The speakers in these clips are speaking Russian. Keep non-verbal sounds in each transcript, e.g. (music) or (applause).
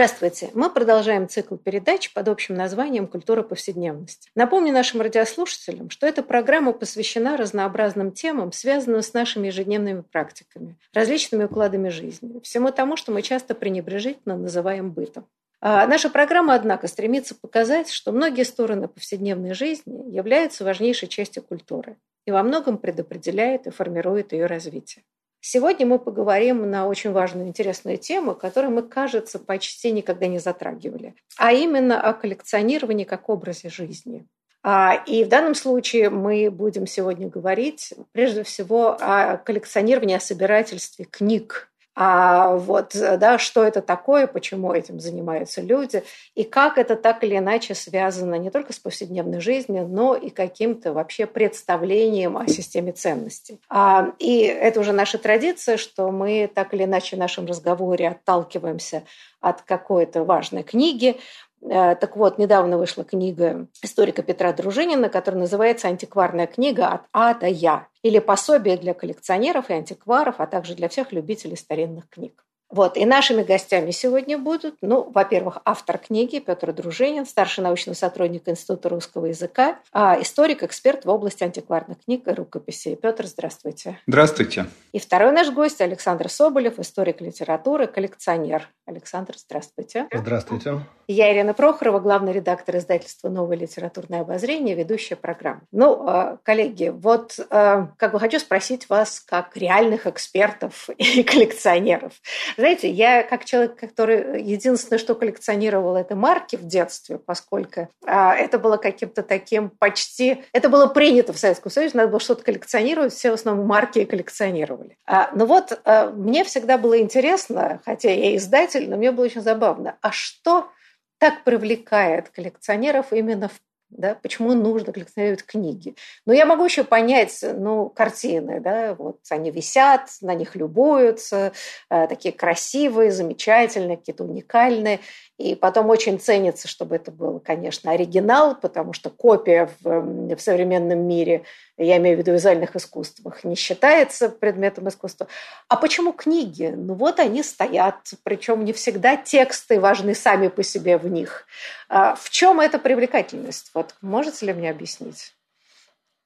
Здравствуйте! Мы продолжаем цикл передач под общим названием «Культура повседневности». Напомню нашим радиослушателям, что эта программа посвящена разнообразным темам, связанным с нашими ежедневными практиками, различными укладами жизни, всему тому, что мы часто пренебрежительно называем бытом. А наша программа, однако, стремится показать, что многие стороны повседневной жизни являются важнейшей частью культуры и во многом предопределяют и формируют ее развитие. Сегодня мы поговорим на очень важную интересную тему, которую мы, кажется, почти никогда не затрагивали, а именно о коллекционировании как образе жизни. А, и в данном случае мы будем сегодня говорить прежде всего о коллекционировании, о собирательстве книг а вот, да, что это такое, почему этим занимаются люди, и как это так или иначе связано не только с повседневной жизнью, но и каким-то вообще представлением о системе ценностей. А, и это уже наша традиция, что мы так или иначе в нашем разговоре отталкиваемся от какой-то важной книги, Э, так вот, недавно вышла книга историка Петра Дружинина, которая называется «Антикварная книга от А до Я» или «Пособие для коллекционеров и антикваров, а также для всех любителей старинных книг». Вот. И нашими гостями сегодня будут, ну, во-первых, автор книги Петр Дружинин, старший научный сотрудник Института русского языка, а историк, эксперт в области антикварных книг и рукописей. Петр, здравствуйте. Здравствуйте. И второй наш гость Александр Соболев, историк литературы, коллекционер. Александр, здравствуйте. Здравствуйте. Я Ирина Прохорова, главный редактор издательства «Новое литературное обозрение», ведущая программы. Ну, э, коллеги, вот э, как бы хочу спросить вас, как реальных экспертов (laughs) и коллекционеров. Знаете, я как человек, который единственное, что коллекционировал, это марки в детстве, поскольку а, это было каким-то таким почти... Это было принято в Советском Союзе, надо было что-то коллекционировать, все в основном марки коллекционировали. А, но вот а, мне всегда было интересно, хотя я издатель, но мне было очень забавно, а что так привлекает коллекционеров именно в да, почему нужно коллекционировать книги. Но я могу еще понять, ну, картины, да, вот они висят, на них любуются, э, такие красивые, замечательные, какие-то уникальные. И потом очень ценится, чтобы это был, конечно, оригинал, потому что копия в, в современном мире, я имею в виду визуальных искусствах, не считается предметом искусства. А почему книги? Ну вот они стоят, причем не всегда тексты важны сами по себе в них. А в чем эта привлекательность? Вот можете ли мне объяснить?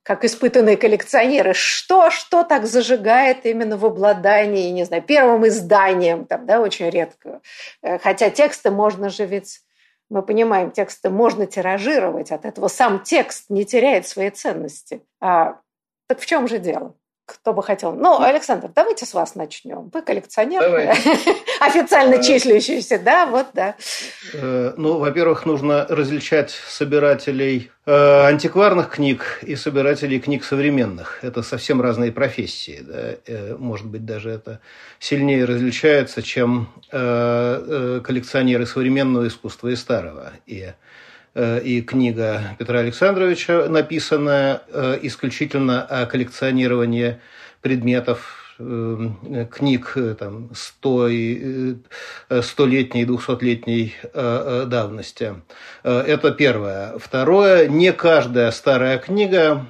Как испытанные коллекционеры, что, что так зажигает именно в обладании, не знаю, первым изданием, там, да, очень редко. Э, хотя тексты можно же ведь, мы понимаем, тексты можно тиражировать, от этого сам текст не теряет своей ценности. А, так в чем же дело? Кто бы хотел? Ну, Александр, давайте с вас начнем. Вы коллекционер, (laughs) официально числящийся, да, вот, да. Э, ну, во-первых, нужно различать собирателей э, антикварных книг и собирателей книг современных. Это совсем разные профессии. Да? Э, может быть, даже это сильнее различается, чем коллекционеры современного искусства и старого. И и книга Петра Александровича, написанная э, исключительно о коллекционировании предметов э, книг там, 100, 100-летней, 200-летней давности. Это первое. Второе, не каждая старая книга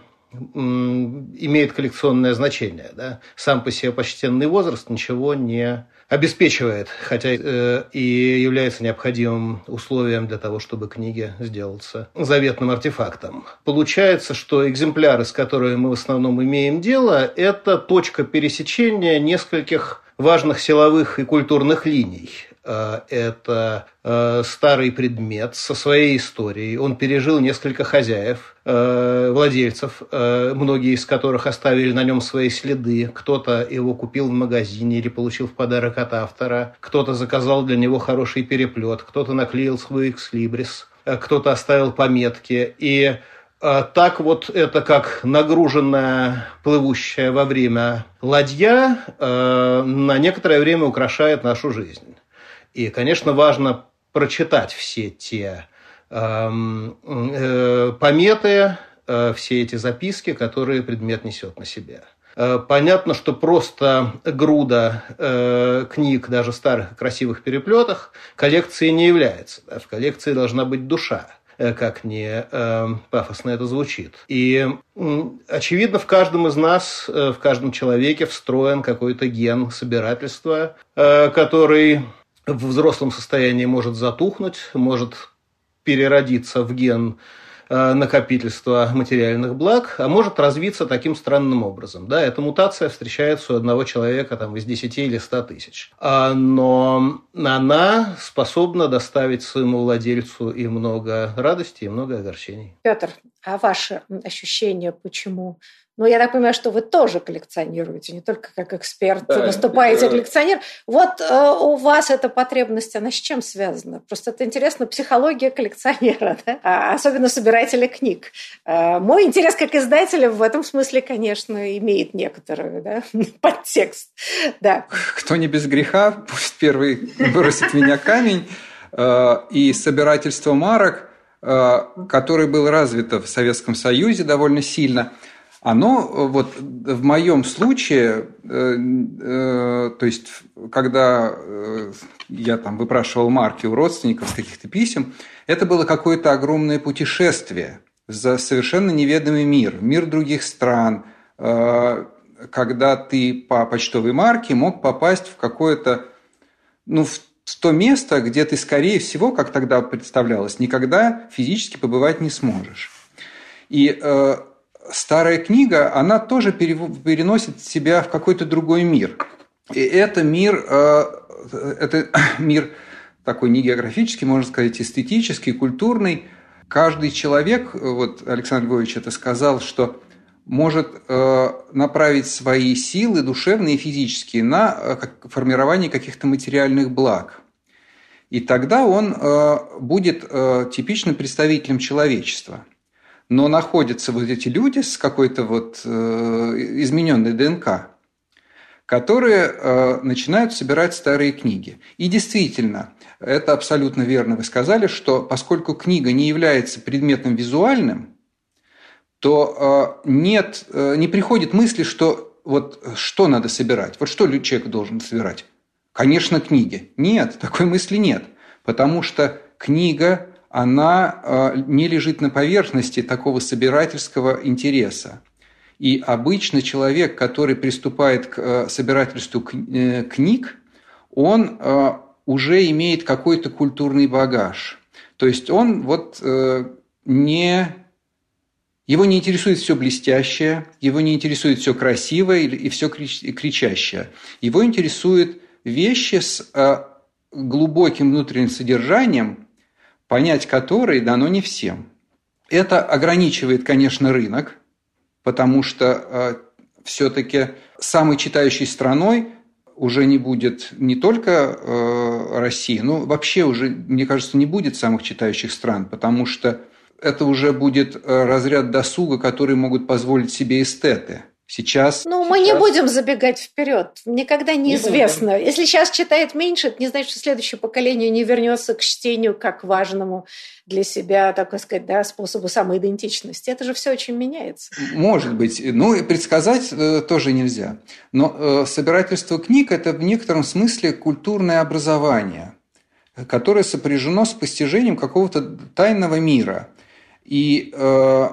имеет коллекционное значение. Да? Сам по себе почтенный возраст ничего не обеспечивает, хотя э, и является необходимым условием для того, чтобы книги сделаться заветным артефактом. Получается, что экземпляры, с которыми мы в основном имеем дело, это точка пересечения нескольких важных силовых и культурных линий. Э, это э, старый предмет со своей историей. Он пережил несколько хозяев, э, владельцев, многие из которых оставили на нем свои следы. Кто-то его купил в магазине или получил в подарок от автора. Кто-то заказал для него хороший переплет. Кто-то наклеил свой экслибрис. Кто-то оставил пометки. И так вот это как нагруженная, плывущая во время ладья на некоторое время украшает нашу жизнь. И, конечно, важно прочитать все те эм, э, пометы, э, все эти записки, которые предмет несет на себе. Э, понятно, что просто груда э, книг, даже старых красивых переплетах, коллекцией не является. Да? В коллекции должна быть душа как не э, пафосно это звучит. И э, очевидно, в каждом из нас, э, в каждом человеке встроен какой-то ген собирательства, э, который в взрослом состоянии может затухнуть, может переродиться в ген Э, накопительства материальных благ, а может развиться таким странным образом. Да, эта мутация встречается у одного человека там, из 10 или 100 тысяч. А, но она способна доставить своему владельцу и много радости, и много огорчений. Петр, а ваши ощущения, почему ну, я так понимаю, что вы тоже коллекционируете, не только как эксперт да, выступаете, это... коллекционер. Вот э, у вас эта потребность, она с чем связана? Просто это интересно, психология коллекционера, (laughs) да? а, особенно собирателя книг. Э, мой интерес как издателя в этом смысле, конечно, имеет некоторый да, (laughs) подтекст. Да. Кто не без греха, пусть первый бросит меня камень. Э, и собирательство марок, э, которое было развито в Советском Союзе довольно сильно – оно э, вот в моем случае, э, э, то есть когда э, я там выпрашивал марки у родственников с каких-то писем, это было какое-то огромное путешествие за совершенно неведомый мир, мир других стран, э, когда ты по почтовой марке мог попасть в какое-то, ну, в то место, где ты, скорее всего, как тогда представлялось, никогда физически побывать не сможешь. И э, старая книга, она тоже переносит себя в какой-то другой мир. И это мир, э, это (coughs) мир такой не географический, можно сказать, эстетический, культурный. Каждый человек, вот Александр Львович это сказал, что может э, направить свои силы душевные и физические на э, формирование каких-то материальных благ. И тогда он будет типичным представителем человечества – но находятся вот эти люди с какой-то вот э, измененной ДНК, которые э, начинают собирать старые книги. И действительно, это абсолютно верно вы сказали, что поскольку книга не является предметом визуальным, то э, нет, э, не приходит мысли, что вот что надо собирать, вот что человек должен собирать. Конечно, книги. Нет, такой мысли нет, потому что книга она э, не лежит на поверхности такого собирательского интереса. И обычно человек, который приступает к э, собирательству э, книг, он уже имеет какой-то культурный багаж. То есть он вот не его не интересует все блестящее, его не интересует все красивое и все кричащее. Его интересуют вещи с глубоким внутренним содержанием, понять который дано не всем. Это ограничивает, конечно, рынок, потому что э, все-таки самой читающей страной уже не будет не только э, Россия, но вообще уже, мне кажется, не будет самых читающих стран, потому что это уже будет э, разряд досуга, который могут позволить себе эстеты – Сейчас. Ну, мы не будем забегать вперед. Никогда неизвестно. Не Если сейчас читает меньше, это не значит, что следующее поколение не вернется к чтению как важному для себя, так сказать, да, способу самоидентичности. Это же все очень меняется. Может быть. Ну, и предсказать э, тоже нельзя. Но э, собирательство книг – это в некотором смысле культурное образование, которое сопряжено с постижением какого-то тайного мира. И э,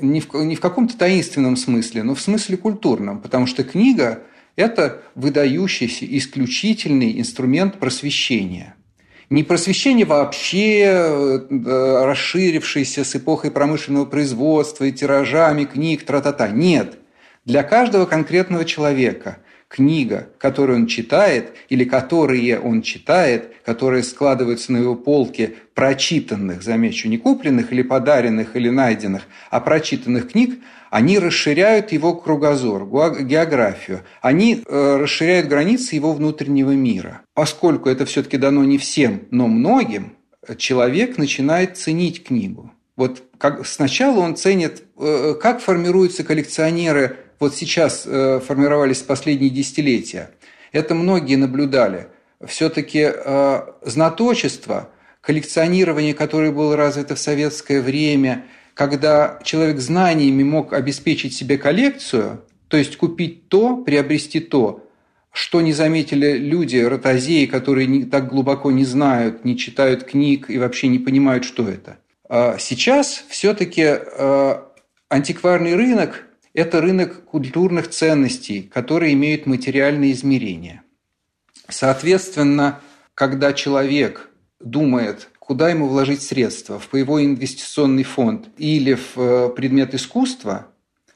не в, не в каком-то таинственном смысле, но в смысле культурном, потому что книга – это выдающийся, исключительный инструмент просвещения. Не просвещение вообще, э, расширившееся с эпохой промышленного производства и тиражами книг, тра-та-та. Нет. Для каждого конкретного человека – книга, которую он читает или которые он читает, которые складываются на его полке прочитанных, замечу, не купленных или подаренных или найденных, а прочитанных книг, они расширяют его кругозор, географию, они э, расширяют границы его внутреннего мира. Поскольку это все-таки дано не всем, но многим, человек начинает ценить книгу. Вот как, сначала он ценит, э, как формируются коллекционеры вот сейчас э, формировались последние десятилетия, это многие наблюдали. все-таки э, знаточество, коллекционирование, которое было развито в советское время, когда человек знаниями мог обеспечить себе коллекцию, то есть купить то, приобрести то, что не заметили люди, ротозеи, которые не, так глубоко не знают, не читают книг и вообще не понимают, что это. А сейчас все-таки э, антикварный рынок – это рынок культурных ценностей, которые имеют материальные измерения. Соответственно, когда человек думает, куда ему вложить средства, в его инвестиционный фонд или в э, предмет искусства,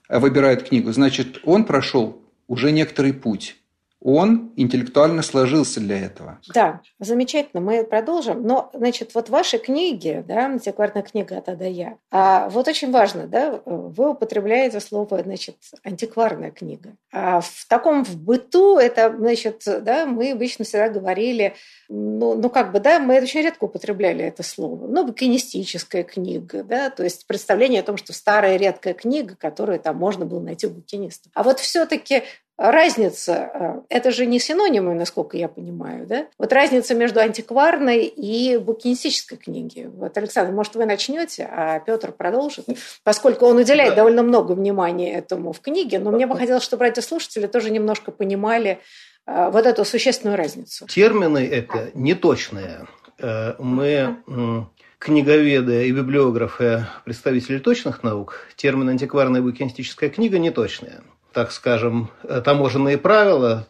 выбирает книгу, значит, он прошел уже некоторый путь он интеллектуально сложился для этого. Да, замечательно, мы продолжим. Но, значит, вот ваши книги, да, антикварная книга от А Я, а вот очень важно, да, вы употребляете слово, значит, антикварная книга. А в таком в быту это, значит, да, мы обычно всегда говорили, ну, ну как бы, да, мы очень редко употребляли это слово. Ну, букинистическая книга, да, то есть представление о том, что старая редкая книга, которую там можно было найти у букиниста. А вот все-таки разница, э, это же не синонимы, насколько я понимаю, да? Вот разница между антикварной и букинистической книги. Вот, Александр, может, вы начнете, а Петр продолжит, поскольку он уделяет да. довольно много внимания этому в книге, но мне бы хотелось, чтобы радиослушатели тоже немножко понимали э, вот эту существенную разницу. Термины это неточные. Э, мы книговеды и библиографы, представители точных наук, термин антикварная букинистическая книга неточные так скажем, таможенные правила,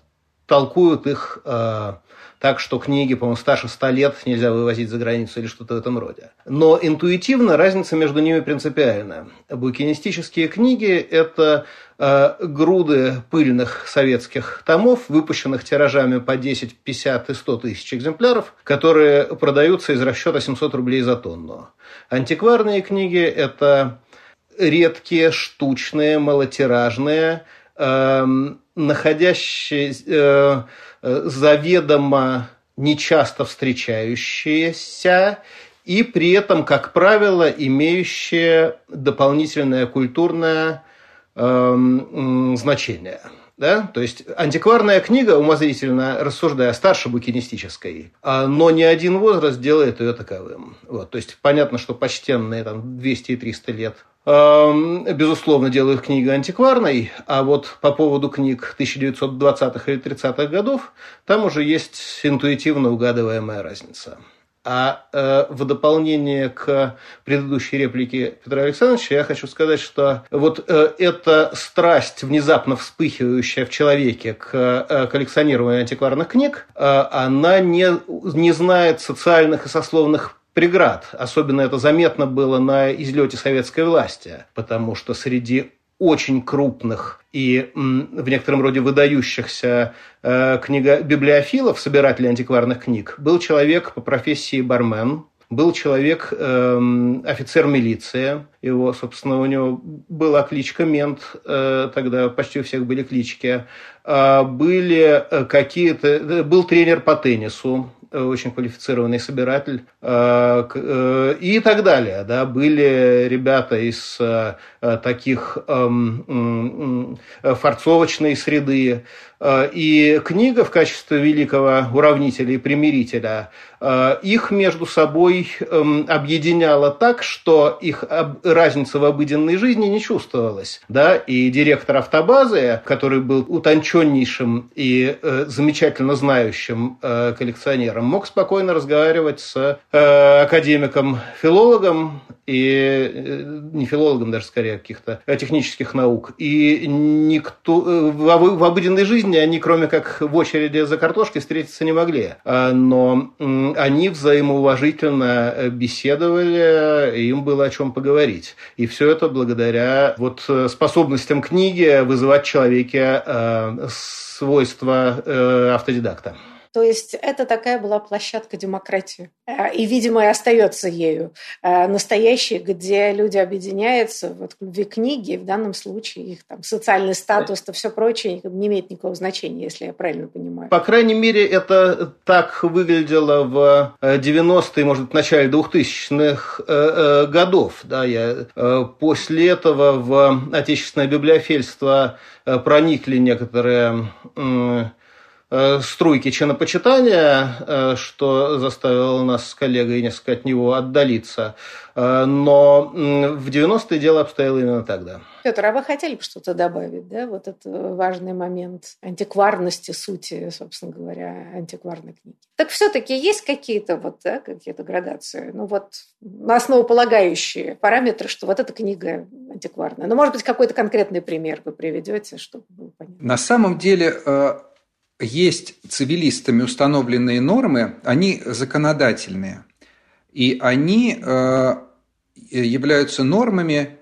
толкуют их э, так, что книги, по-моему, старше 100 лет нельзя вывозить за границу или что-то в этом роде. Но интуитивно разница между ними принципиальна. Букинистические книги – это э, груды пыльных советских томов, выпущенных тиражами по 10, 50 и 100 тысяч экземпляров, которые продаются из расчета 700 рублей за тонну. Антикварные книги – это редкие, штучные, малотиражные, э, находящиеся э, заведомо нечасто встречающиеся и при этом, как правило, имеющие дополнительное культурное э, значение. Да? То есть антикварная книга, умозрительно рассуждая, старше букинистической, а, но ни один возраст делает ее таковым. Вот. То есть понятно, что почтенные там, 200 и 300 лет безусловно, делают книгу антикварной, а вот по поводу книг 1920-х или 30-х годов, там уже есть интуитивно угадываемая разница. А э, в дополнение к предыдущей реплике Петра Александровича я хочу сказать, что вот э, эта страсть, внезапно вспыхивающая в человеке к э, коллекционированию антикварных книг, э, она не, не знает социальных и сословных преград. Особенно это заметно было на излете советской власти, потому что среди очень крупных и в некотором роде выдающихся э, книга библиофилов, собирателей антикварных книг, был человек по профессии бармен, был человек, э, офицер милиции, его, собственно, у него была кличка Мент, э, тогда почти у всех были клички, э, были какие-то, э, был тренер по теннису, очень квалифицированный собиратель э, э, и так далее. Да, были ребята из э, таких эм, форцовочной среды, Э, и книга в качестве великого уравнителя и примирителя э, их между собой эм, объединяла так, что их разница в обыденной жизни не чувствовалась. Да? И директор автобазы, который был утонченнейшим и э, замечательно знающим коллекционером, мог спокойно разговаривать с академиком-филологом и не филологом даже скорее каких-то технических наук. И никто в обыденной жизни они, кроме как в очереди за картошкой, встретиться не могли. А, но они взаимоуважительно э, беседовали, им было о чем поговорить. И все это благодаря вот э, способностям книги вызывать в человеке э, свойства автодидакта. То есть это такая была площадка демократии. Э, и, видимо, и остается ею. Э, настоящей, где люди объединяются вот, в любви книги, в данном случае их там, социальный статус, то все прочее не имеет никакого значения, если я правильно понимаю. По крайней мере, это так выглядело в 90-е, может, в начале 2000-х э, годов. Да, я, после этого в отечественное библиофильство проникли некоторые э, струйки чинопочитания, э, что заставило нас с коллегой несколько от него отдалиться. Э, но в 90-е дело обстояло именно тогда. Петр, а вы хотели бы что-то добавить, да? Вот этот важный момент антикварности сути, собственно говоря, антикварной книги. Так все-таки есть какие-то вот, да, какие-то градации? Ну вот основополагающие параметры, что вот эта книга антикварная. Ну, может быть, какой-то конкретный пример вы приведете, чтобы было понятно. На самом деле э, есть цивилистами установленные нормы, они законодательные. И они э, являются нормами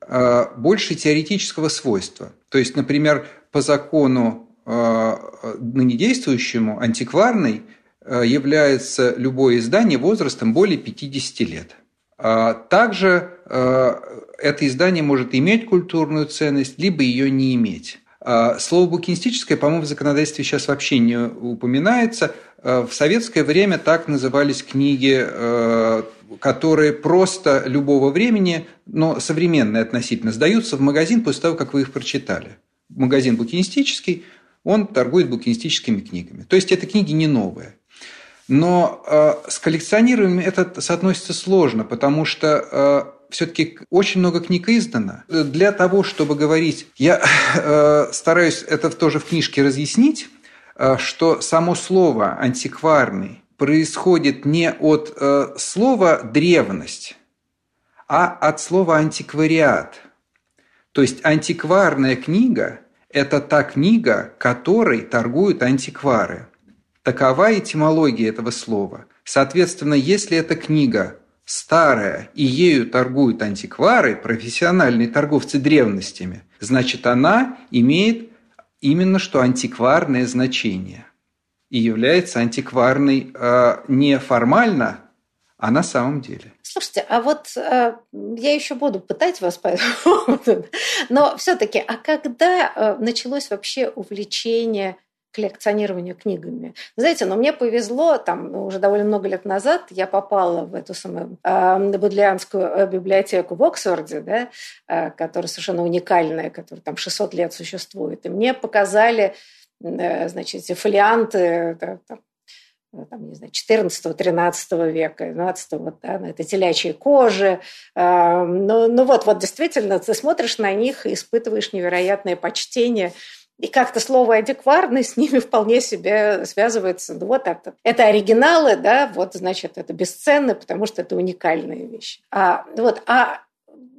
э, больше теоретического свойства. То есть, например, по закону ныне действующему, антикварный, является любое издание возрастом более 50 лет. А также это издание может иметь культурную ценность, либо ее не иметь. А, слово «букинистическое», по-моему, в законодательстве сейчас вообще не упоминается. А, в советское время так назывались книги, а, которые просто любого времени, но современные относительно, сдаются в магазин после того, как вы их прочитали. Магазин букинистический, он торгует букинистическими книгами. То есть, это книги не новые. Но с коллекционированием это соотносится сложно, потому что все-таки очень много книг издано. Для того, чтобы говорить, я э, стараюсь это тоже в книжке разъяснить, э, что само слово антикварный происходит не от э, слова древность, а от слова антиквариат. То есть антикварная книга – это та книга, которой торгуют антиквары. Такова этимология этого слова. Соответственно, если эта книга старая, и ею торгуют антиквары, профессиональные торговцы древностями, значит, она имеет именно что антикварное значение и является антикварной э, не формально, а на самом деле. Слушайте, а вот э, я еще буду пытать вас по этому поводу, но все-таки, а когда э, началось вообще увлечение коллекционированию книгами. Знаете, но мне повезло, там ну, уже довольно много лет назад я попала в эту самую э, Бодлианскую э, библиотеку в Оксфорде, да, э, которая совершенно уникальная, которая там 600 лет существует. И мне показали, э, значит, эти фолианты, да, там, э, там, не знаю, 14-13 века, 12 вот, да, на этой телячьей коже. Ну, ну вот, вот действительно, ты смотришь на них и испытываешь невероятное почтение и как-то слово «адекварный» с ними (laughs) вполне себе связывается. Ну, вот это. Это оригиналы, да, вот, значит, это бесценно, потому что это уникальные вещи. А, вот, а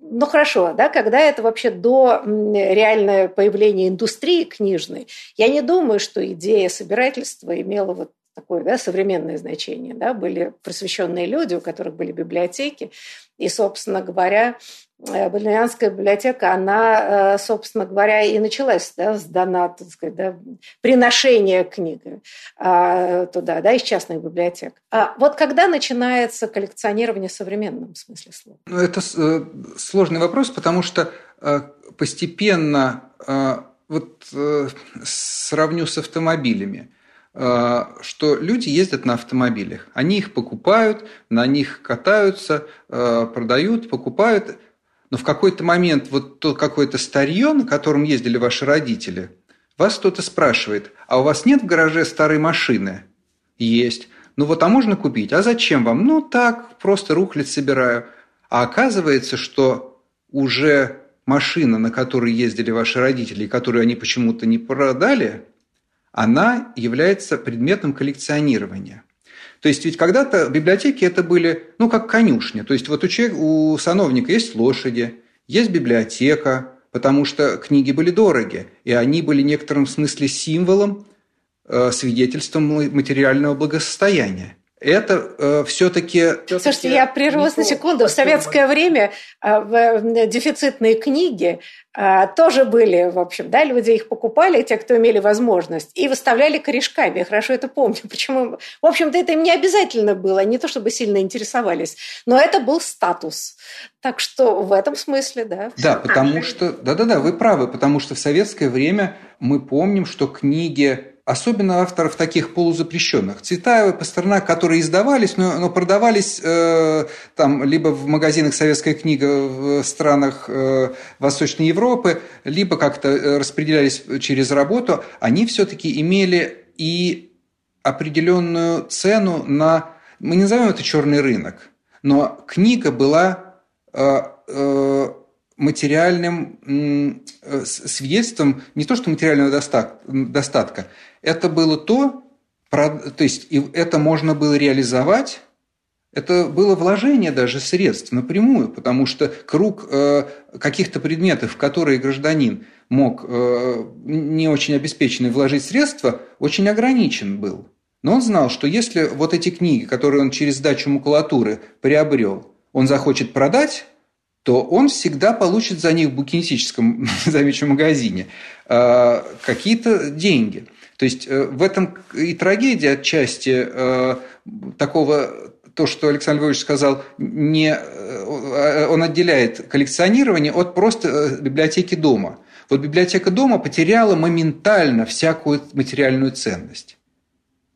ну хорошо, да, когда это вообще до реального появления индустрии книжной, я не думаю, что идея собирательства имела вот такое да, современное значение. Да? Были просвещенные люди, у которых были библиотеки, и, собственно говоря, Э, Бодлианская библиотека, она, э, собственно говоря, и началась да, с доната, так сказать, да, приношения книги а, туда, да, из частных библиотек. А вот когда начинается коллекционирование в современном смысле слова? Ну, это э, сложный вопрос, потому что постепенно, вот сравню с автомобилями, что люди ездят на автомобилях. Они их покупают, на них катаются, продают, покупают. Но в какой-то момент вот то какое-то старье, на котором ездили ваши родители, вас кто-то спрашивает, а у вас нет в гараже старой машины? Есть. Ну вот, а можно купить? А зачем вам? Ну так, просто рухлядь собираю. А оказывается, что уже машина, на которой ездили ваши родители, которую они почему-то не продали, она является предметом коллекционирования. То есть ведь когда-то библиотеки это были, ну, как конюшня. То есть вот у, человека, у сановника есть лошади, есть библиотека, потому что книги были дороги, и они были в некотором смысле символом, э, свидетельством материального благосостояния это э, все-таки... Слушайте, я прервалась на секунду. В советское время э, в дефицитные книги э, тоже были, в общем, да, люди их покупали, те, кто имели возможность, и выставляли корешками. Я хорошо это помню. (laughs) Почему? В общем-то, это им не обязательно было, не то чтобы сильно интересовались, но это был статус. Так что в этом смысле, да. Да, потому что... Да-да-да, вы правы, потому что в советское время мы помним, что книги особенно авторов таких полузапрещенных. Цветаева, Пастернак, которые издавались, но, но продавались э, там либо в магазинах «Советская книга» в странах э, Восточной Европы, либо как-то э, распределялись через работу, они все-таки имели и определенную цену на, мы не назовем это черный рынок, но книга была э, э, материальным свидетельством не то что материального достатка, это было то, то есть это можно было реализовать это было вложение даже средств напрямую, потому что круг э, каких-то предметов, в которые гражданин мог э, не очень обеспеченный вложить средства, очень ограничен был. Но он знал, что если вот эти книги, которые он через сдачу макулатуры приобрел, он захочет продать, то он всегда получит за них в букинистическом, (laughs) замечу, магазине э, какие-то деньги. То есть в этом и трагедия отчасти такого то, что Александр Львович сказал, не, э, он отделяет коллекционирование от просто э, библиотеки дома. Вот библиотека дома потеряла моментально всякую материальную ценность.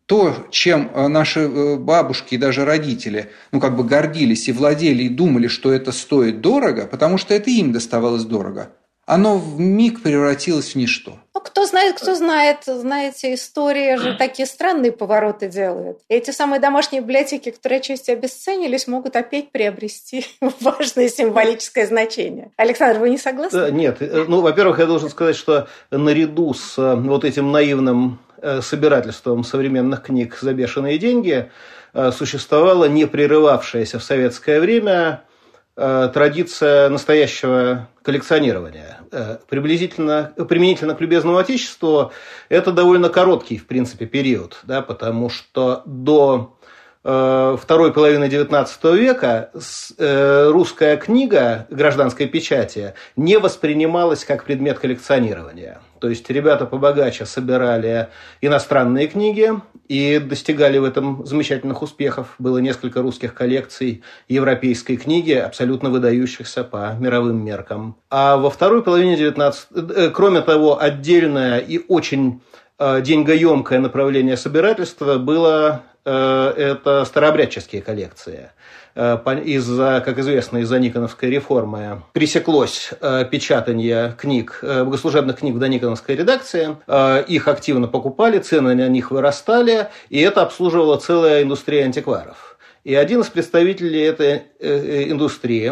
То, чем э, наши бабушки и даже родители ну, как бы гордились и владели, и думали, что это стоит дорого, потому что это им доставалось дорого, оно в миг превратилось в ничто. Ну, кто знает, кто знает. Знаете, история же такие странные повороты делает. эти самые домашние библиотеки, которые отчасти обесценились, могут опять приобрести (laughs) важное символическое значение. Александр, вы не согласны? Нет. Э, ну, во-первых, я должен сказать, что наряду с э, вот этим наивным э, собирательством современных книг за бешеные деньги существовала не прерывавшаяся в советское время Э, традиция настоящего коллекционирования. Э, приблизительно, применительно к любезному отечеству это довольно короткий, в принципе, период, да, потому что до э, второй половины XIX века русская книга гражданской печати не воспринималась как предмет коллекционирования – то есть ребята побогаче собирали иностранные книги и достигали в этом замечательных успехов. Было несколько русских коллекций европейской книги, абсолютно выдающихся по мировым меркам. А во второй половине 19... Э, кроме того, отдельное и очень э, деньгоемкое направление собирательства было э, это старообрядческие коллекции. Э, из-за, как известно, из-за Никоновской реформы пресеклось э, печатание книг, э, богослужебных книг в дониконовской редакции. Их активно покупали, цены на них вырастали, и это обслуживала целая индустрия антикваров. И один из представителей этой индустрии,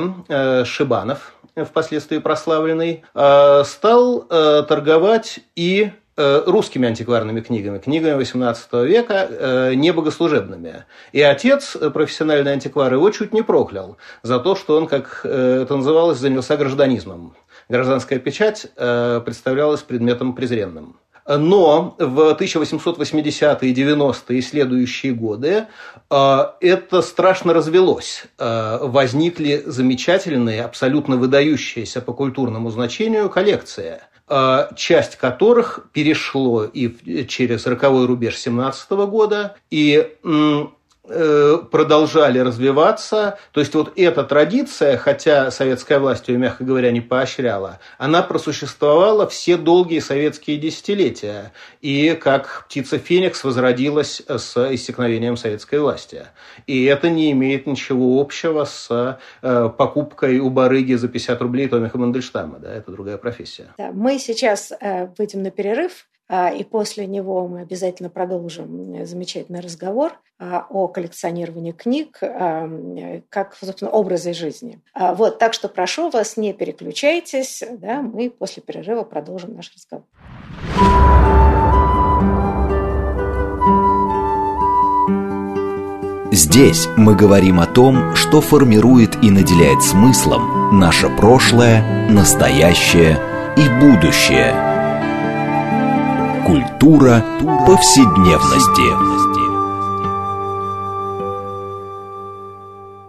Шибанов, впоследствии прославленный, стал торговать и Э, русскими антикварными книгами, книгами XVIII века, э, не богослужебными. И отец, э, профессиональный антиквар, его чуть не проклял за то, что он, как это называлось, занялся гражданизмом. Гражданская печать представлялась предметом презренным. Но в 1880-е, 90-е и следующие годы это страшно развелось. Возникли замечательные, абсолютно выдающиеся по культурному значению коллекции – Э, часть которых перешло и через роковой рубеж 17 года, и Э, продолжали развиваться. То есть вот эта традиция, хотя советская власть ее, мягко говоря, не поощряла, она просуществовала все долгие советские десятилетия. И как птица Феникс возродилась с иссякновением советской власти. И это не имеет ничего общего с э, покупкой у барыги за 50 рублей Томиха Мандельштама. Да, это другая профессия. Да, мы сейчас э, выйдем на перерыв. А, и после него мы обязательно продолжим замечательный разговор а, о коллекционировании книг а, как, собственно, образе жизни. Вот, так что прошу вас, не переключайтесь, да, мы после перерыва продолжим наш разговор. Здесь мы говорим о том, что формирует и наделяет смыслом наше прошлое, настоящее и будущее – Культура повседневности.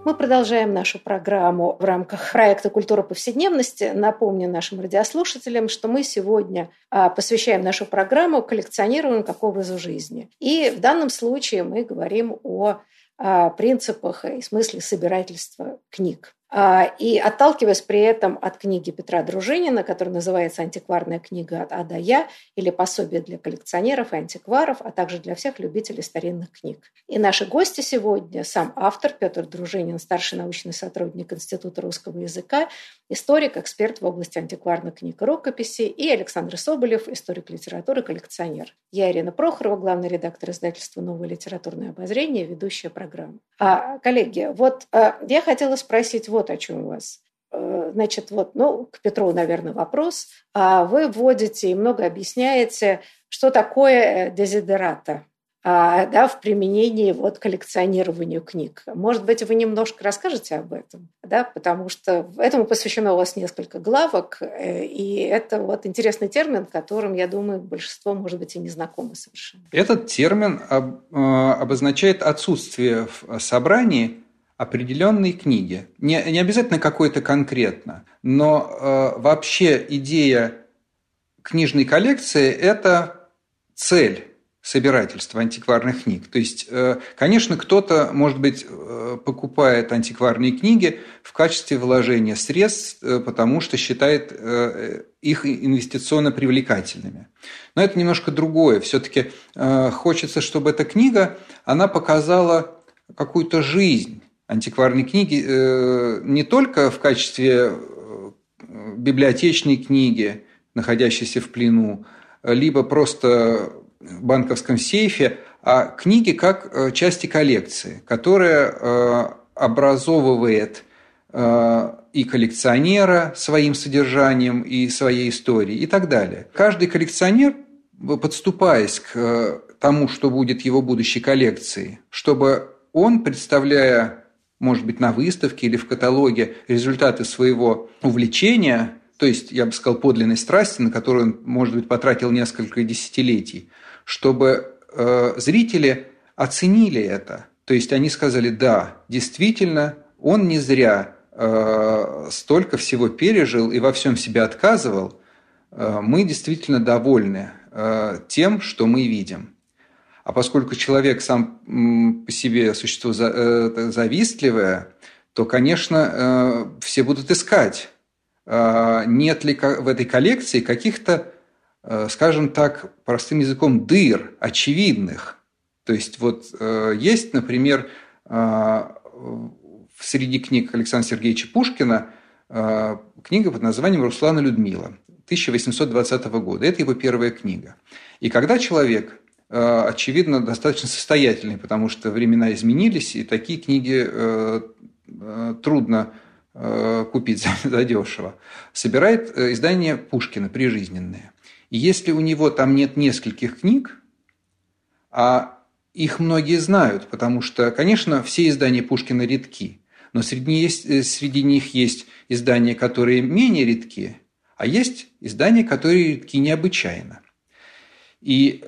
Мы продолжаем нашу программу в рамках проекта «Культура повседневности». Напомню нашим радиослушателям, что мы сегодня а, посвящаем нашу программу коллекционированию как образу жизни. И в данном случае мы говорим о а, принципах и смысле собирательства книг. А, и отталкиваясь при этом от книги Петра Дружинина, которая называется «Антикварная книга от А до Я» или «Пособие для коллекционеров и антикваров», а также для всех любителей старинных книг. И наши гости сегодня – сам автор Петр Дружинин, старший научный сотрудник Института русского языка, историк, эксперт в области антикварных книг и рукописи, и Александр Соболев, историк литературы, коллекционер. Я Ирина Прохорова, главный редактор издательства «Новое литературное обозрение», ведущая программы. А, коллеги, вот а, я хотела спросить вот о чем у вас. Э, значит, вот, ну, к Петру, наверное, вопрос. А вы вводите и много объясняете, что такое дезидерата а, да, в применении вот коллекционированию книг. Может быть, вы немножко расскажете об этом, да, потому что этому посвящено у вас несколько главок, э, и это вот интересный термин, которым, я думаю, большинство, может быть, и не знакомы совершенно. Этот термин э, обозначает отсутствие в собрании определенной книги. Не, не обязательно какой-то конкретно, но э, вообще идея книжной коллекции – это цель собирательства антикварных книг. То есть, э, конечно, кто-то, может быть, э, покупает антикварные книги в качестве вложения средств, э, потому что считает их инвестиционно привлекательными. Но это немножко другое. Все-таки хочется, чтобы эта книга, она показала какую-то жизнь антикварные книги не только в качестве библиотечной книги, находящейся в плену, либо просто банковском сейфе, а книги как э, части коллекции, которая образовывает и коллекционера своим содержанием и своей историей и так далее. Каждый коллекционер, подступаясь к тому, что будет его будущей коллекцией, чтобы он, представляя может быть, на выставке или в каталоге результаты своего увлечения, то есть, я бы сказал, подлинной страсти, на которую он, может быть, потратил несколько десятилетий, чтобы э, зрители оценили это. То есть они сказали, да, действительно, он не зря э, столько всего пережил и во всем себе отказывал. Э, мы действительно довольны э, тем, что мы видим. А поскольку человек сам по себе существо э, завистливое, то, конечно, э, все будут искать, а, нет ли в этой коллекции каких-то, э, скажем так, простым языком, дыр очевидных. То есть вот есть, например, среди книг Александра Сергеевича Пушкина книга под названием «Руслана Людмила» 1820 года. Это его первая книга. И когда человек Э, очевидно, достаточно состоятельный, потому что времена изменились, и такие книги э, э, трудно купить за, (laughs) дешево. Собирает издание Пушкина прижизненные. Если у него там нет нескольких книг, а их многие знают, потому что, конечно, все издания Пушкина редки, но среди, есть, среди них есть издания, которые менее редки, а есть издания, которые редки необычайно. И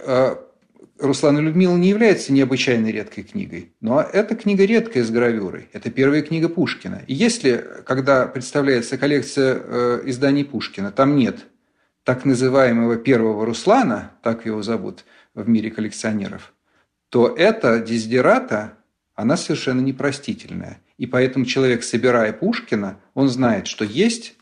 Руслан и Людмила не является необычайно редкой книгой, но эта книга редкая с гравюрой. Это первая книга Пушкина. И если, когда представляется коллекция э, изданий Пушкина, там нет так называемого первого Руслана, так его зовут в мире коллекционеров, то эта дезидерата, она совершенно непростительная. И поэтому человек, собирая Пушкина, он знает, что есть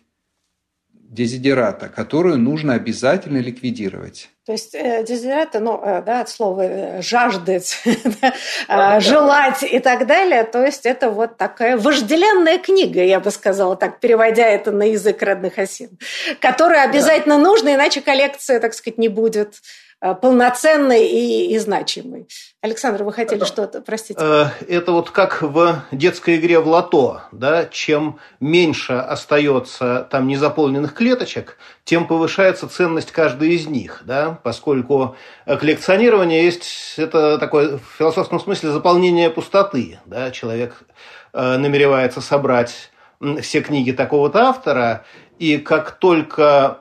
дезидерата, которую нужно обязательно ликвидировать. То есть э, дезидерата, ну, э, да, от слова э, жаждать, (laughs) желать и так далее. То есть это вот такая вожделенная книга, я бы сказала так, переводя это на язык родных осин, которая обязательно нужна, иначе коллекция, так сказать, не будет Э, полноценной и, и значимой. Александр, вы хотели что-то, простите? Э, это вот как в детской игре в лото, да, чем меньше остается там незаполненных клеточек, тем повышается ценность каждой из них, да, поскольку коллекционирование есть, это такое в философском смысле заполнение пустоты, да, человек э, намеревается собрать все книги такого-то автора, и как только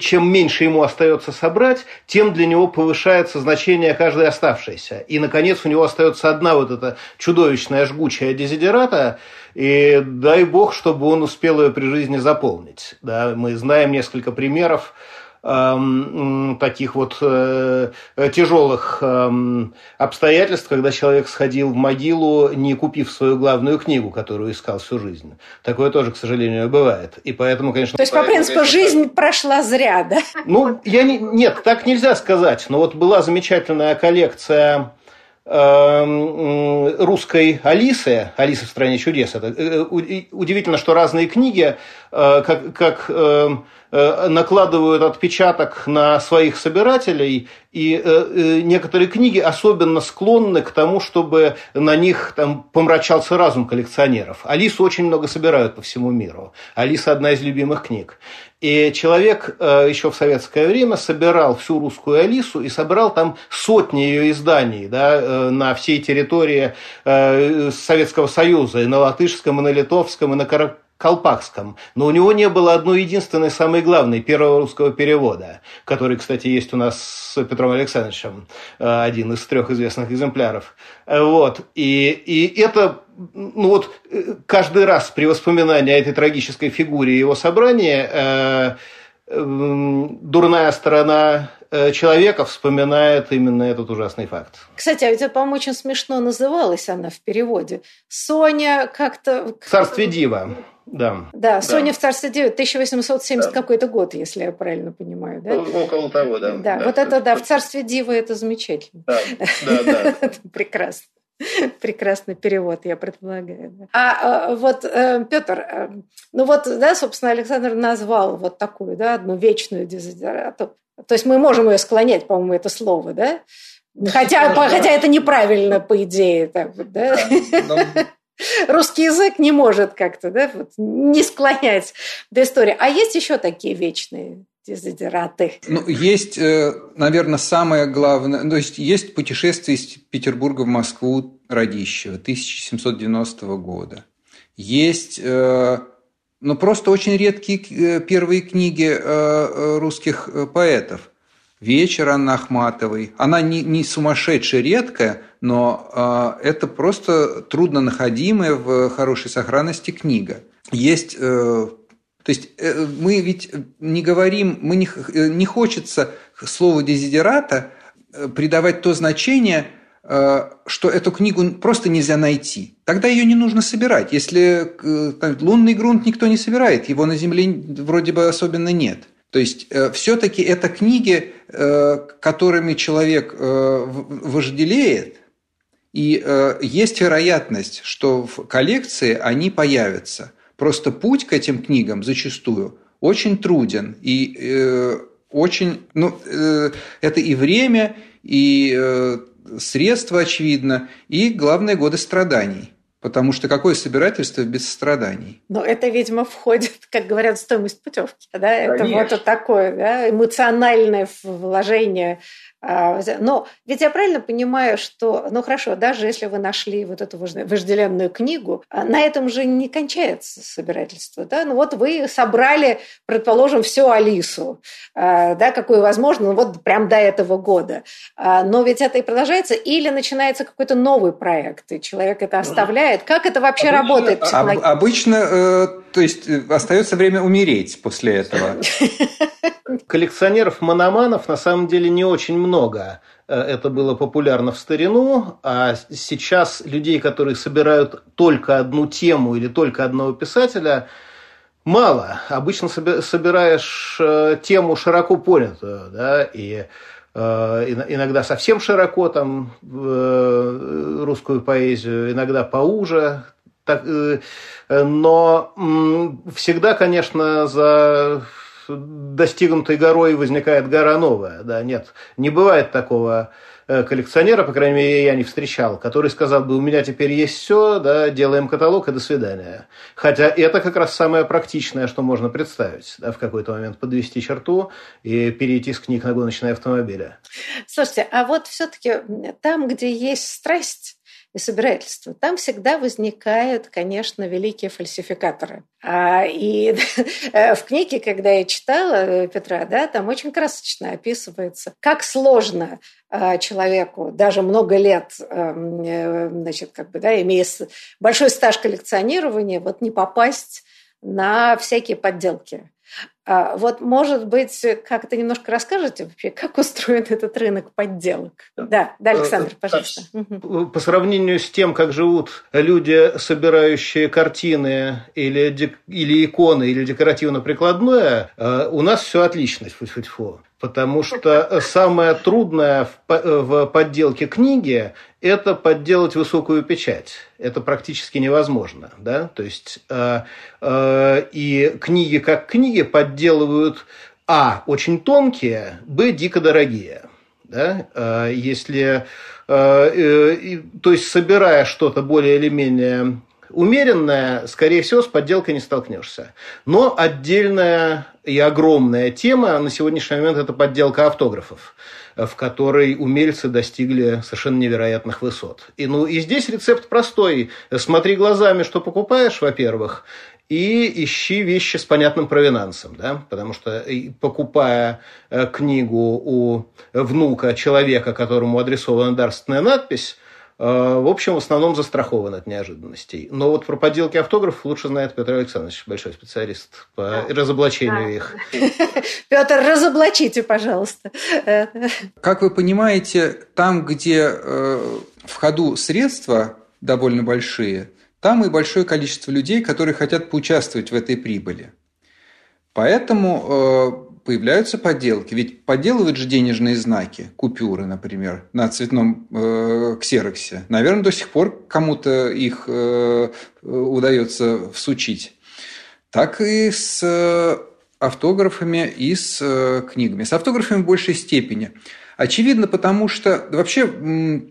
чем меньше ему остается собрать, тем для него повышается значение каждой оставшейся. И, наконец, у него остается одна вот эта чудовищная жгучая дезидерата, и дай бог, чтобы он успел ее при жизни заполнить. Да, мы знаем несколько примеров таких вот э, тяжелых э, обстоятельств, когда человек сходил в могилу, не купив свою главную книгу, которую искал всю жизнь. Такое тоже, к сожалению, бывает. И поэтому, конечно... То есть, по принципу, конечно, жизнь прошла зря, да? Ну, я не... нет, так нельзя сказать. Но вот была замечательная коллекция Эм, русской Алисы, Алисы в стране чудес. Это э, удивительно, что разные книги, э, как, как эм, э, накладывают отпечаток на своих собирателей, и некоторые книги особенно склонны к тому, чтобы на них там помрачался разум коллекционеров. Алису очень много собирают по всему миру. Алиса одна из любимых книг. И человек э, еще в советское время собирал всю русскую Алису и собрал там сотни ее изданий да, э, на всей территории э, Советского Союза, и на латышском, и на литовском, и на Колпакском. Но у него не было одной единственной, самой главной, первого русского перевода, который, кстати, есть у нас с Петром Александровичем, один из трех известных экземпляров. Вот. И, и это ну вот э, каждый раз при воспоминании о этой трагической фигуре его собрания э, э, дурная сторона э, человека вспоминает именно этот ужасный факт. Кстати, а ведь, по-моему, очень смешно называлась она в переводе. Соня как-то... Царствие Дива. Да. Да, Соня да. в царстве Дива, 1870 да. какой-то год, если я правильно понимаю, да? Около того, да. Да, да вот это, да, в царстве Дива это замечательно. Да, да, да. (laughs) Прекрасно. (laughs) Прекрасный перевод, я предполагаю. Да. А, а вот, э, Петр, э, ну вот, да, собственно, Александр назвал вот такую, да, одну вечную дезодорату. То есть мы можем ее склонять, по-моему, это слово, да? Хотя, по, хотя это неправильно, по идее, так вот, да? Русский язык не может как-то, да, вот, не склонять до истории. А есть еще такие вечные дезодораты. Ну, есть, э, наверное, самое главное, то есть есть путешествие из Петербурга в Москву Радищева 1790 года. Есть, э, ну, просто очень редкие э, первые книги русских поэтов. «Вечер» Анны Ахматовой. Она не, не сумасшедшая редкая, но это просто трудно находимая в хорошей сохранности книга. Есть то есть э, мы ведь не говорим, мы не, э, не хочется слову дезидерата э, придавать то значение, что эту книгу просто нельзя найти. Тогда ее не нужно собирать. Если там, лунный грунт никто не собирает, его на Земле вроде бы особенно нет. То есть все-таки это книги, которыми человек вожделеет, и есть вероятность, что в коллекции они появятся – Просто путь к этим книгам зачастую очень труден и э, очень, ну, э, это и время, и э, средства, очевидно, и, главное, годы страданий. Потому что какое собирательство без страданий? Но это, видимо, входит, как говорят, в стоимость путевки. Да? Это вот такое да? эмоциональное вложение но ведь я правильно понимаю, что, ну хорошо, даже если вы нашли вот эту вожделенную книгу, а, на этом же не кончается собирательство. Да? Ну вот вы собрали, предположим, всю Алису, а, да, какую возможно, ну вот прям до этого года. Но ведь это и продолжается, или начинается какой-то новый проект, и человек это оставляет. Как это вообще обычно, работает? Психолог... Обычно, э, то есть э, остается время умереть после этого. (laughs) Коллекционеров-мономанов на самом деле не очень много. Э, это было популярно в старину, а сейчас людей, которые собирают только одну тему или только одного писателя, мало. Обычно собираешь э, тему широко понятую, да, и иногда совсем широко там русскую поэзию, иногда поуже, так, но всегда, конечно, за достигнутой горой возникает гора новая. Да, нет, не бывает такого э, коллекционера, по крайней мере, я не встречал, который сказал бы, у меня теперь есть все, да, делаем каталог и до свидания. Хотя это как раз самое практичное, что можно представить, да, в какой-то момент подвести черту и перейти с книг на гоночные автомобили. Слушайте, а вот все-таки там, где есть страсть, и собирательства, там всегда возникают, конечно, великие фальсификаторы. А, и (laughs) в книге, когда я читала э, Петра, да, там очень красочно описывается, как сложно а, человеку, даже много лет, эм, э, значит, как бы, да, имея большой стаж коллекционирования, вот не попасть на всякие подделки. А, вот, может быть, как-то немножко расскажете вообще, как устроен этот рынок подделок? Да, да, Александр, э, пожалуйста. По сравнению с тем, как живут люди, собирающие картины или, или иконы, или декоративно-прикладное, э, у нас все отлично, фу-фу-фу. Потому что самое трудное в подделке книги – это подделать высокую печать. Это практически невозможно. Да? То есть, э, э, и книги как книги подделывают а. очень тонкие, б. дико дорогие. Да? Э, если, э, то есть, собирая что-то более или менее умеренная, скорее всего, с подделкой не столкнешься. Но отдельная и огромная тема на сегодняшний момент – это подделка автографов в которой умельцы достигли совершенно невероятных высот. И, ну, и здесь рецепт простой. Смотри глазами, что покупаешь, во-первых, и ищи вещи с понятным провинансом, да, потому что покупая э, книгу у внука человека, которому адресована дарственная надпись, в общем, в основном застрахован от неожиданностей. Но вот про подделки автографов лучше знает Петр Александрович, большой специалист по да. разоблачению да. их. (laughs) Петр, разоблачите, пожалуйста. Как вы понимаете, там, где э, в ходу средства довольно большие, там и большое количество людей, которые хотят поучаствовать в этой прибыли. Поэтому э, появляются подделки. Ведь подделывают же денежные знаки, купюры, например, на цветном э, ксероксе. Наверное, до сих пор кому-то их э, удается всучить. Так и с э, автографами и с э, книгами. С автографами в большей степени. Очевидно, потому что вообще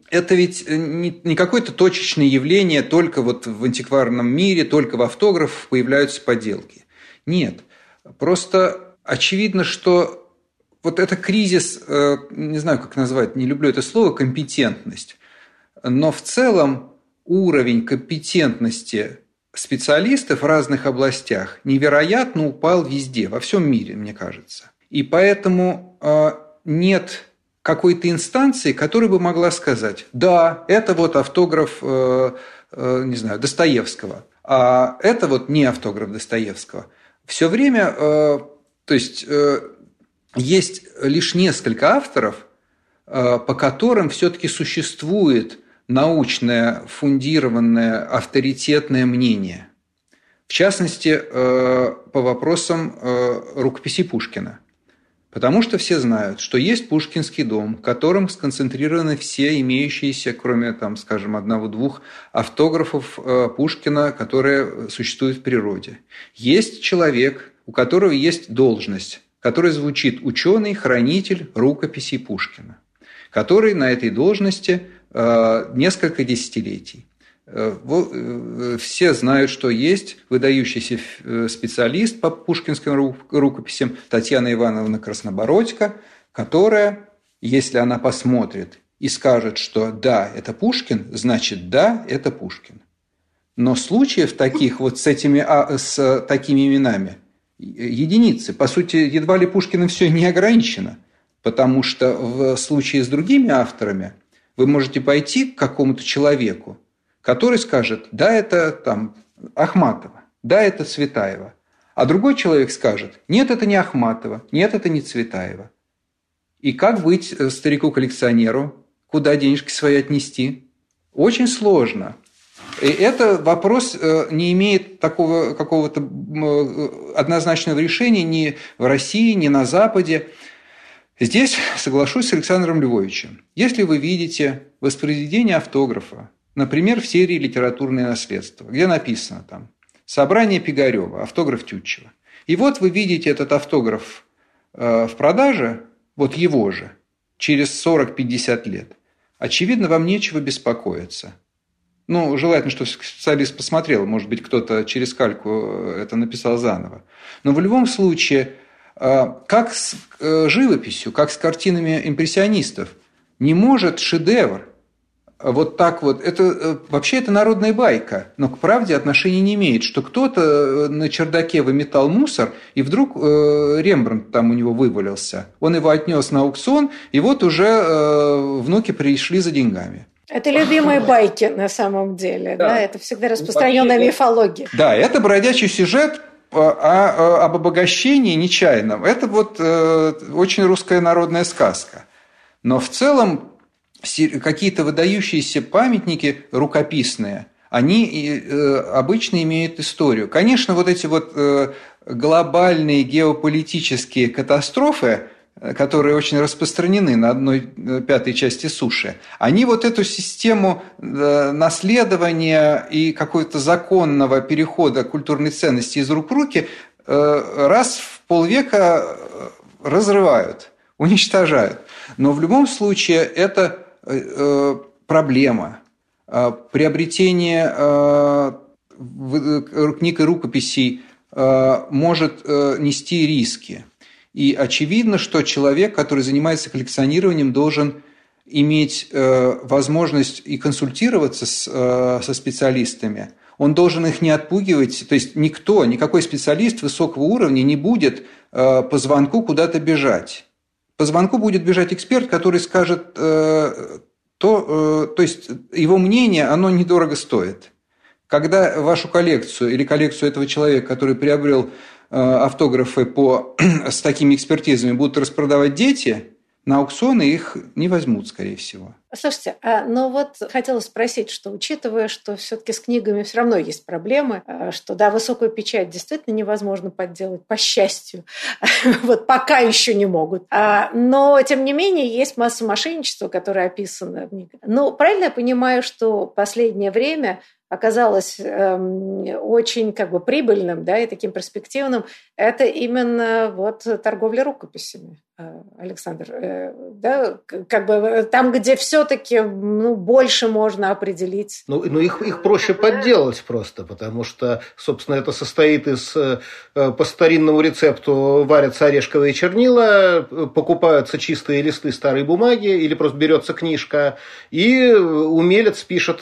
это ведь не, не какое-то точечное явление, только вот в антикварном мире, только в автографах появляются подделки. Нет. Просто очевидно, что вот это кризис, э, не знаю, как назвать, не люблю это слово, компетентность. Но в целом уровень компетентности специалистов в разных областях невероятно упал везде, во всем мире, мне кажется. И поэтому э, нет какой-то инстанции, которая бы могла сказать, да, это вот автограф, э, не знаю, Достоевского, а это вот не автограф Достоевского. Все время то есть э, есть лишь несколько авторов, э, по которым все-таки существует научное, фундированное, авторитетное мнение. В частности, э, по вопросам рукописи Пушкина. Потому что все знают, что есть Пушкинский дом, в котором сконцентрированы все имеющиеся, кроме, там, скажем, одного-двух автографов Пушкина, которые существуют в природе. Есть человек, у которого есть должность, которая звучит ученый-хранитель рукописей Пушкина, который на этой должности э, несколько десятилетий. Э, э, все знают, что есть выдающийся специалист по пушкинским рукописям Татьяна Ивановна Краснобородько, которая, если она посмотрит и скажет, что да, это Пушкин, значит да, это Пушкин. Но случаев таких вот с, этими, а, с такими именами единицы. По сути, едва ли Пушкиным все не ограничено, потому что в случае с другими авторами вы можете пойти к какому-то человеку, который скажет, да, это там Ахматова, да, это Цветаева. А другой человек скажет, нет, это не Ахматова, нет, это не Цветаева. И как быть э, старику-коллекционеру? Куда денежки свои отнести? Очень сложно. И это вопрос э, не имеет такого какого-то э, однозначного решения ни в России, ни на Западе. Здесь соглашусь с Александром Львовичем. Если вы видите воспроизведение автографа, например, в серии «Литературное наследство», где написано там «Собрание Пигарева», автограф Тютчева. И вот вы видите этот автограф э, в продаже, вот его же, через 40-50 лет. Очевидно, вам нечего беспокоиться – ну, желательно, чтобы специалист посмотрел. Может быть, кто-то через кальку э, это написал заново. Но в любом случае, э, как с э, живописью, как с картинами импрессионистов, не может шедевр вот так вот, это вообще это народная байка, но к правде отношения не имеет, что кто-то на чердаке выметал мусор, и вдруг Рембрандт там у него вывалился. Он его отнес на аукцион, и вот уже внуки пришли за деньгами. Это любимые байки на самом деле, да, да? это всегда распространенная Вообще, мифология. Да, это бродячий сюжет а, а об обогащении нечаянном – это вот э, очень русская народная сказка. Но в целом какие-то выдающиеся памятники рукописные, они э, обычно имеют историю. Конечно, вот эти вот э, глобальные геополитические катастрофы, которые очень распространены на одной пятой части суши, они вот эту систему наследования и какого-то законного перехода культурной ценности из рук в руки раз в полвека разрывают, уничтожают. Но в любом случае это Э, э, проблема. Э, приобретение книг и рукописей может нести риски. И очевидно, что человек, который занимается коллекционированием, должен иметь возможность и консультироваться с, со специалистами. Он должен их не отпугивать. То есть никто, никакой специалист высокого уровня не будет по звонку куда-то бежать. По звонку будет бежать эксперт, который скажет, э, то, э, то есть его мнение, оно недорого стоит. Когда вашу коллекцию или коллекцию этого человека, который приобрел э, автографы по, (clears throat) с такими экспертизами, будут распродавать дети – на аукционы их не возьмут, скорее всего. Слушайте, а, ну вот хотела спросить, что учитывая, что все-таки с книгами все равно есть проблемы, а, что да, высокую печать действительно невозможно подделать, по счастью, (laughs) вот пока еще не могут. А, но тем не менее есть масса мошенничества, которое описано в книге. Ну, правильно я понимаю, что последнее время оказалось эм, очень как бы прибыльным да, и таким перспективным, это именно вот торговля рукописями, э, Александр. Э, да, как бы там, где все-таки ну, больше можно определить. Ну, ну их, их проще подделать просто, потому что, собственно, это состоит из по старинному рецепту варятся орешковые чернила, покупаются чистые листы старой бумаги или просто берется книжка, и умелец пишет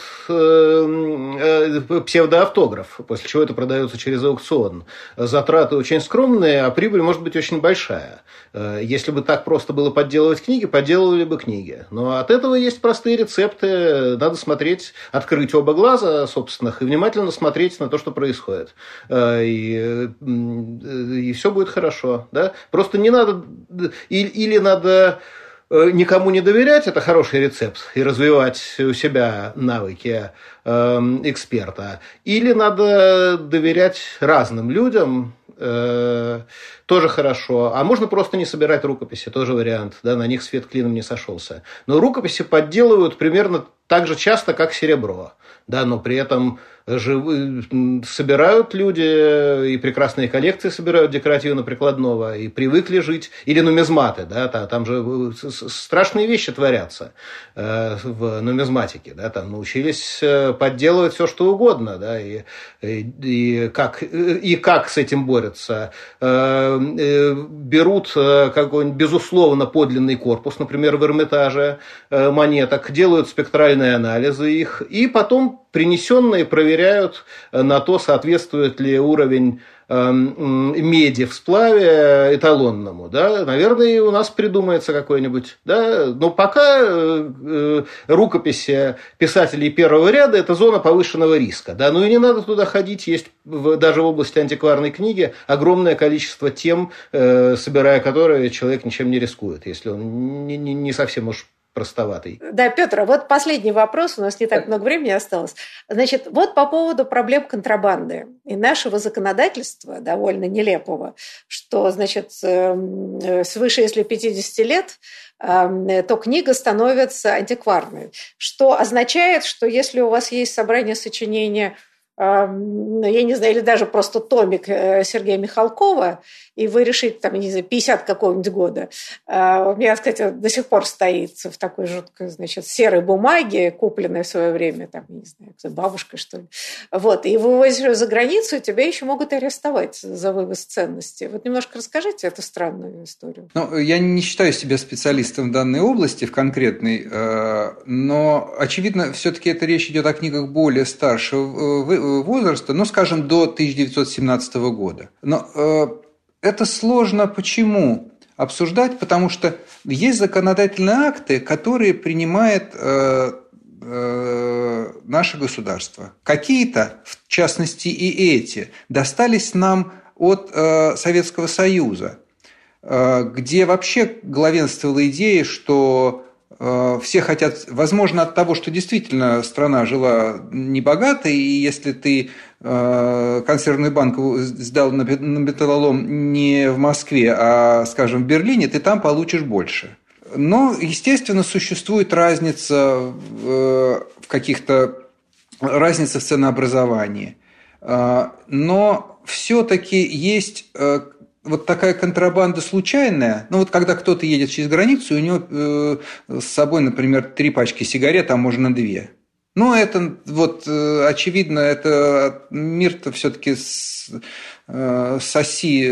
Э, псевдоавтограф, после чего это продается через аукцион. Затраты очень скромные, а прибыль может быть очень большая. Э, если бы так просто было подделывать книги, подделывали бы книги. Но от этого есть простые рецепты. Надо смотреть, открыть оба глаза собственных и внимательно смотреть на то, что происходит. Э, и, и все будет хорошо. Да? Просто не надо... Или надо Э, никому не доверять – это хороший рецепт, и развивать у себя навыки э, эксперта. Или надо доверять разным людям, э, тоже хорошо. А можно просто не собирать рукописи, тоже вариант. Да, на них свет клином не сошелся. Но рукописи подделывают примерно так же часто, как серебро. Да, но при этом жив... собирают люди и прекрасные коллекции собирают декоративно-прикладного, и привыкли жить, или нумизматы, да, там же страшные вещи творятся э, в нумизматике, да, там научились э, подделывать все, что угодно, да, и, и, и, как, и как с этим борются. Э, берут какой-нибудь безусловно подлинный корпус, например, в Эрмитаже монеток, делают спектральные анализы их, и потом принесенные проверяют э, на то, соответствует ли уровень эм, меди в сплаве эталонному, да, наверное, у нас придумается какой-нибудь, да, но пока э, э, рукописи писателей первого ряда – это зона повышенного риска, да, ну и не надо туда ходить, есть даже в области антикварной книги огромное количество тем, собирая которые человек ничем не рискует, если он не совсем уж простоватый. Да, Петр, а вот последний вопрос, у нас не так много времени осталось. Значит, вот по поводу проблем контрабанды и нашего законодательства, довольно нелепого, что, значит, эм, свыше, если 50 лет, эм, то книга становится антикварной, что означает, что если у вас есть собрание сочинения я не знаю, или даже просто томик э, Сергея Михалкова, и вы решите, там, не знаю, 50 какого-нибудь года. А, у меня, кстати, до сих пор стоит в такой жуткой, значит, серой бумаге, купленной в свое время, там, не знаю, бабушкой, что ли. Вот, и вывозишь ее за границу, и тебя еще могут арестовать за вывоз ценностей. Вот немножко расскажите эту странную историю. Ну, я не считаю себя специалистом в данной области, в конкретной, э, но, очевидно, все-таки эта речь идет о книгах более старшего э, возраста, ну, скажем, до 1917 года. Но э, это сложно почему обсуждать? Потому что есть законодательные акты, которые принимает э, э, наше государство. Какие-то, в частности и эти, достались нам от э, Советского Союза, э, где вообще главенствовала идея, что все хотят, возможно, от того, что действительно страна жила небогатой, и если ты э, консервный банк сдал на металлолом не в Москве, а, скажем, в Берлине, ты там получишь больше. Но, естественно, существует разница в каких-то разница в ценообразовании. Но все-таки есть э, вот такая контрабанда случайная, ну вот когда кто-то едет через границу, у него э, с собой, например, три пачки сигарет, а можно две. Ну, это вот э, очевидно, это мир-то все-таки с, с оси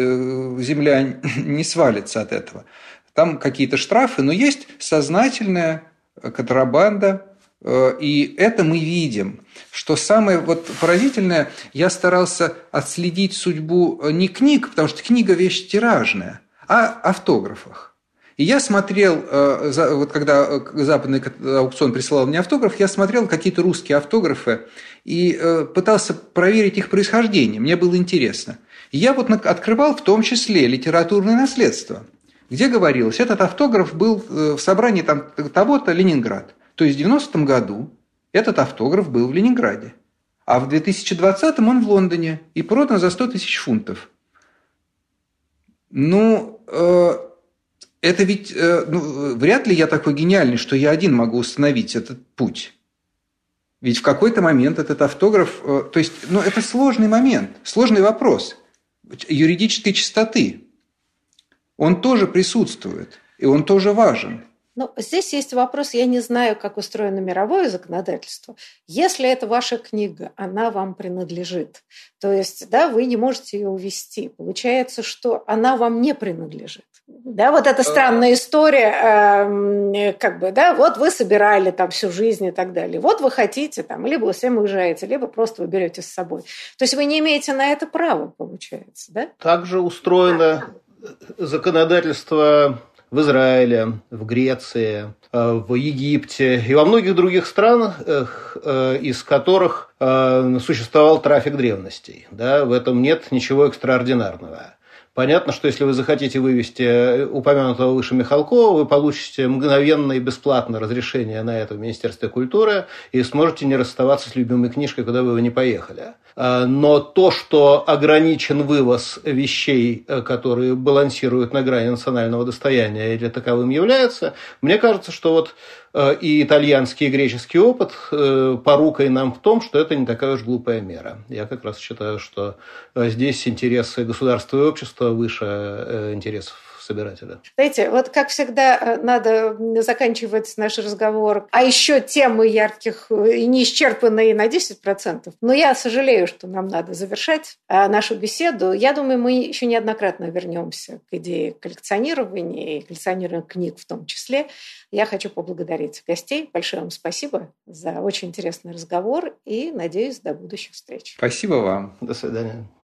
земля (laughs) не свалится от этого. Там какие-то штрафы, но есть сознательная контрабанда, и это мы видим. Что самое вот поразительное, я старался отследить судьбу э, не книг, потому что книга вещь тиражная, а автографах. И я смотрел, э, вот когда э, западный аукцион присылал мне автограф, я смотрел какие-то русские автографы и пытался проверить их происхождение. Мне было интересно. И я вот открывал в том числе литературное наследство, где говорилось, этот автограф был в собрании там того-то Ленинград. То есть в 90-м году этот автограф был в Ленинграде. А в 2020-м он в Лондоне и продан за 100 тысяч фунтов. Ну, э, это ведь э, ну, вряд ли я такой гениальный, что я один могу установить этот путь. Ведь в какой-то момент этот автограф... Э, то есть, ну, это сложный момент, сложный вопрос юридической чистоты. Он тоже присутствует, и он тоже важен. Но здесь есть вопрос, я не знаю, как устроено мировое законодательство. Если это ваша книга, она вам принадлежит. То есть, да, вы не можете ее увести. Получается, что она вам не принадлежит. Да, вот эта странная история, э, как бы, да, вот вы собирали там всю жизнь и так далее. Вот вы хотите там, либо вы всем уезжаете, либо просто вы берете с собой. То есть вы не имеете на это права, получается, да? Также устроено законодательство в Израиле, в Греции, э, в Египте и во многих других странах, э, из которых э, существовал трафик древностей. Да, в этом нет ничего экстраординарного. Понятно, что если вы захотите вывести упомянутого выше Михалкова, вы получите мгновенно и бесплатно разрешение на это в Министерстве культуры и сможете не расставаться с любимой книжкой, куда бы вы ни поехали. А, но то, что ограничен вывоз вещей, э, которые балансируют на грани национального достояния или таковым является, мне кажется, что вот э, и итальянский, и греческий опыт э, порукой нам в том, что это не такая уж глупая мера. Я как раз считаю, что здесь интересы государства и общества выше интересов собирателя. Знаете, вот как всегда э, надо заканчивать наш разговор, а еще темы ярких э, и неисчерпанные на 10%. Но я сожалею, что нам надо завершать э, нашу беседу. Я думаю, мы еще неоднократно вернемся к идее коллекционирования и коллекционирования книг в том числе. Я хочу поблагодарить гостей. Большое вам спасибо за очень интересный разговор и надеюсь, до будущих встреч. Спасибо вам. До свидания.